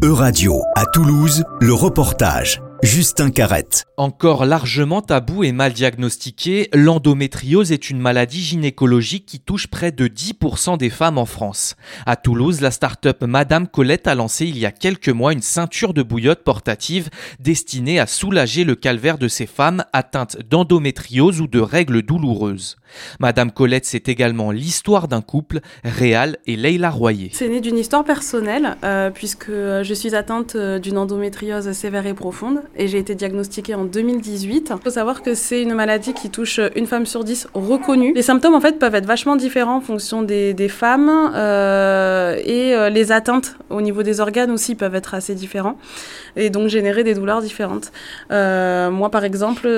E-Radio, à Toulouse, le reportage. Justin Carrette. Encore largement tabou et mal diagnostiqué, l'endométriose est une maladie gynécologique qui touche près de 10% des femmes en France. À Toulouse, la start-up Madame Colette a lancé il y a quelques mois une ceinture de bouillotte portative destinée à soulager le calvaire de ces femmes atteintes d'endométriose ou de règles douloureuses. Madame Colette, c'est également l'histoire d'un couple, Réal et Leila Royer. C'est né d'une histoire personnelle, euh, puisque je suis atteinte euh, d'une endométriose sévère et profonde et j'ai été diagnostiquée en 2018. Il faut savoir que c'est une maladie qui touche une femme sur dix reconnue. Les symptômes en fait peuvent être vachement différents en fonction des, femmes euh, et euh, les atteintes au niveau des organes aussi peuvent être assez différents et donc générer des douleurs différentes. Euh, moi par exemple,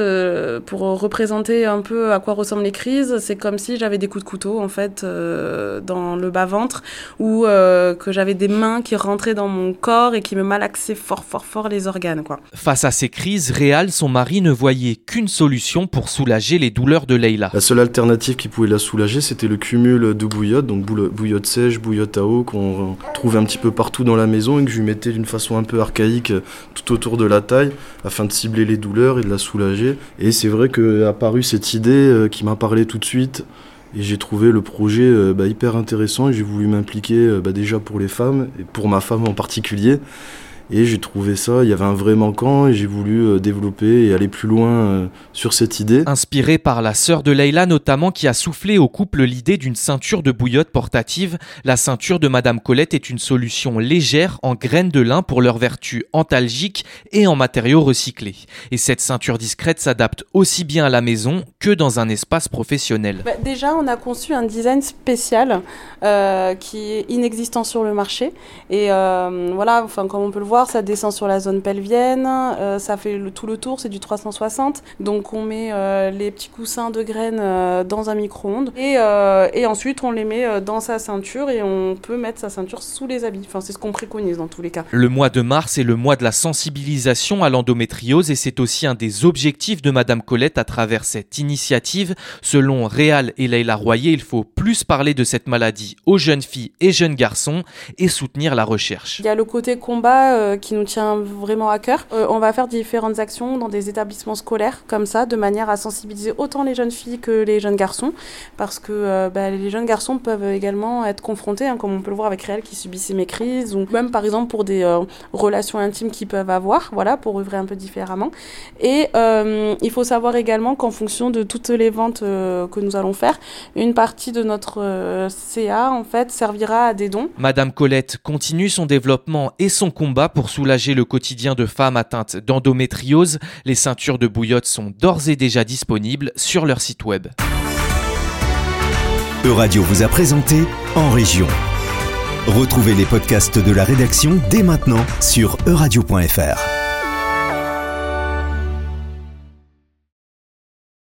pour représenter un peu à quoi ressemblent les crises, c'est comme si j'avais des coups de couteau en fait dans le bas-ventre ou que j'avais des mains qui rentraient dans mon corps et qui me malaxaient fort fort fort les organes quoi. À ces crises, Réal, son mari, ne voyait qu'une solution pour soulager les douleurs de Leila. La seule alternative qui pouvait la soulager, c'était le cumul de bouillotte, donc bouillotte sèche, bouillotte à eau, qu'on trouvait un petit peu partout dans la maison et que je lui mettais d'une façon un peu archaïque tout autour de la taille afin de cibler les douleurs et de la soulager. Et c'est vrai qu'est apparue cette idée euh, qui m'a parlé tout de suite. Et j'ai trouvé le projet euh, bah, hyper intéressant et j'ai voulu m'impliquer euh, bah, déjà pour les femmes et pour ma femme en particulier. Et j'ai trouvé ça, il y avait un vrai manquant et j'ai voulu euh, développer et aller plus loin euh, sur cette idée. Inspiré par la sœur de Leila notamment qui a soufflé au couple l'idée d'une ceinture de bouillotte portative, la ceinture de Madame Colette est une solution légère en graines de lin pour leur vertu antalgique et en matériaux recyclés. Et cette ceinture discrète s'adapte aussi bien à la maison que dans un espace professionnel. Bah, déjà, on a conçu un design spécial euh, qui est inexistant sur le marché. Et euh, voilà, enfin, comme on peut le voir, ça descend sur la zone pelvienne, euh, ça fait le, tout le tour, c'est du 360. Donc on met euh, les petits coussins de graines euh, dans un micro-ondes et, et, ensuite on les met dans sa ceinture et on peut mettre sa ceinture sous les habits. Enfin, c'est ce qu'on préconise dans tous les cas. Le mois de mars est le mois de la sensibilisation à l'endométriose et c'est aussi un des objectifs de Madame Colette à travers cette initiative. Selon Réal et Leila Royer, il faut plus parler de cette maladie aux jeunes filles et jeunes garçons et soutenir la recherche. Il y a le côté combat euh, qui nous tient vraiment à cœur. Euh, on va faire différentes actions dans des établissements scolaires comme ça, de manière à sensibiliser autant les jeunes filles que les jeunes garçons, parce que euh, bah, les jeunes garçons peuvent également être confrontés, hein, comme on peut le voir avec Réel qui subit ces mécrises, ou même par exemple pour des relations intimes qu'ils peuvent avoir, voilà, pour œuvrer un peu différemment. Et il faut savoir également qu'en fonction de toutes les ventes que nous allons faire, une partie de notre CA en fait servira à des dons. Madame Colette continue son développement et son combat pour soulager le quotidien de femmes atteintes d'endométriose. Les ceintures de bouillotte sont d'ores et déjà disponibles sur leur site web. E-Radio vous a présenté En Région. Retrouvez les podcasts de la rédaction dès maintenant sur euradio.fr.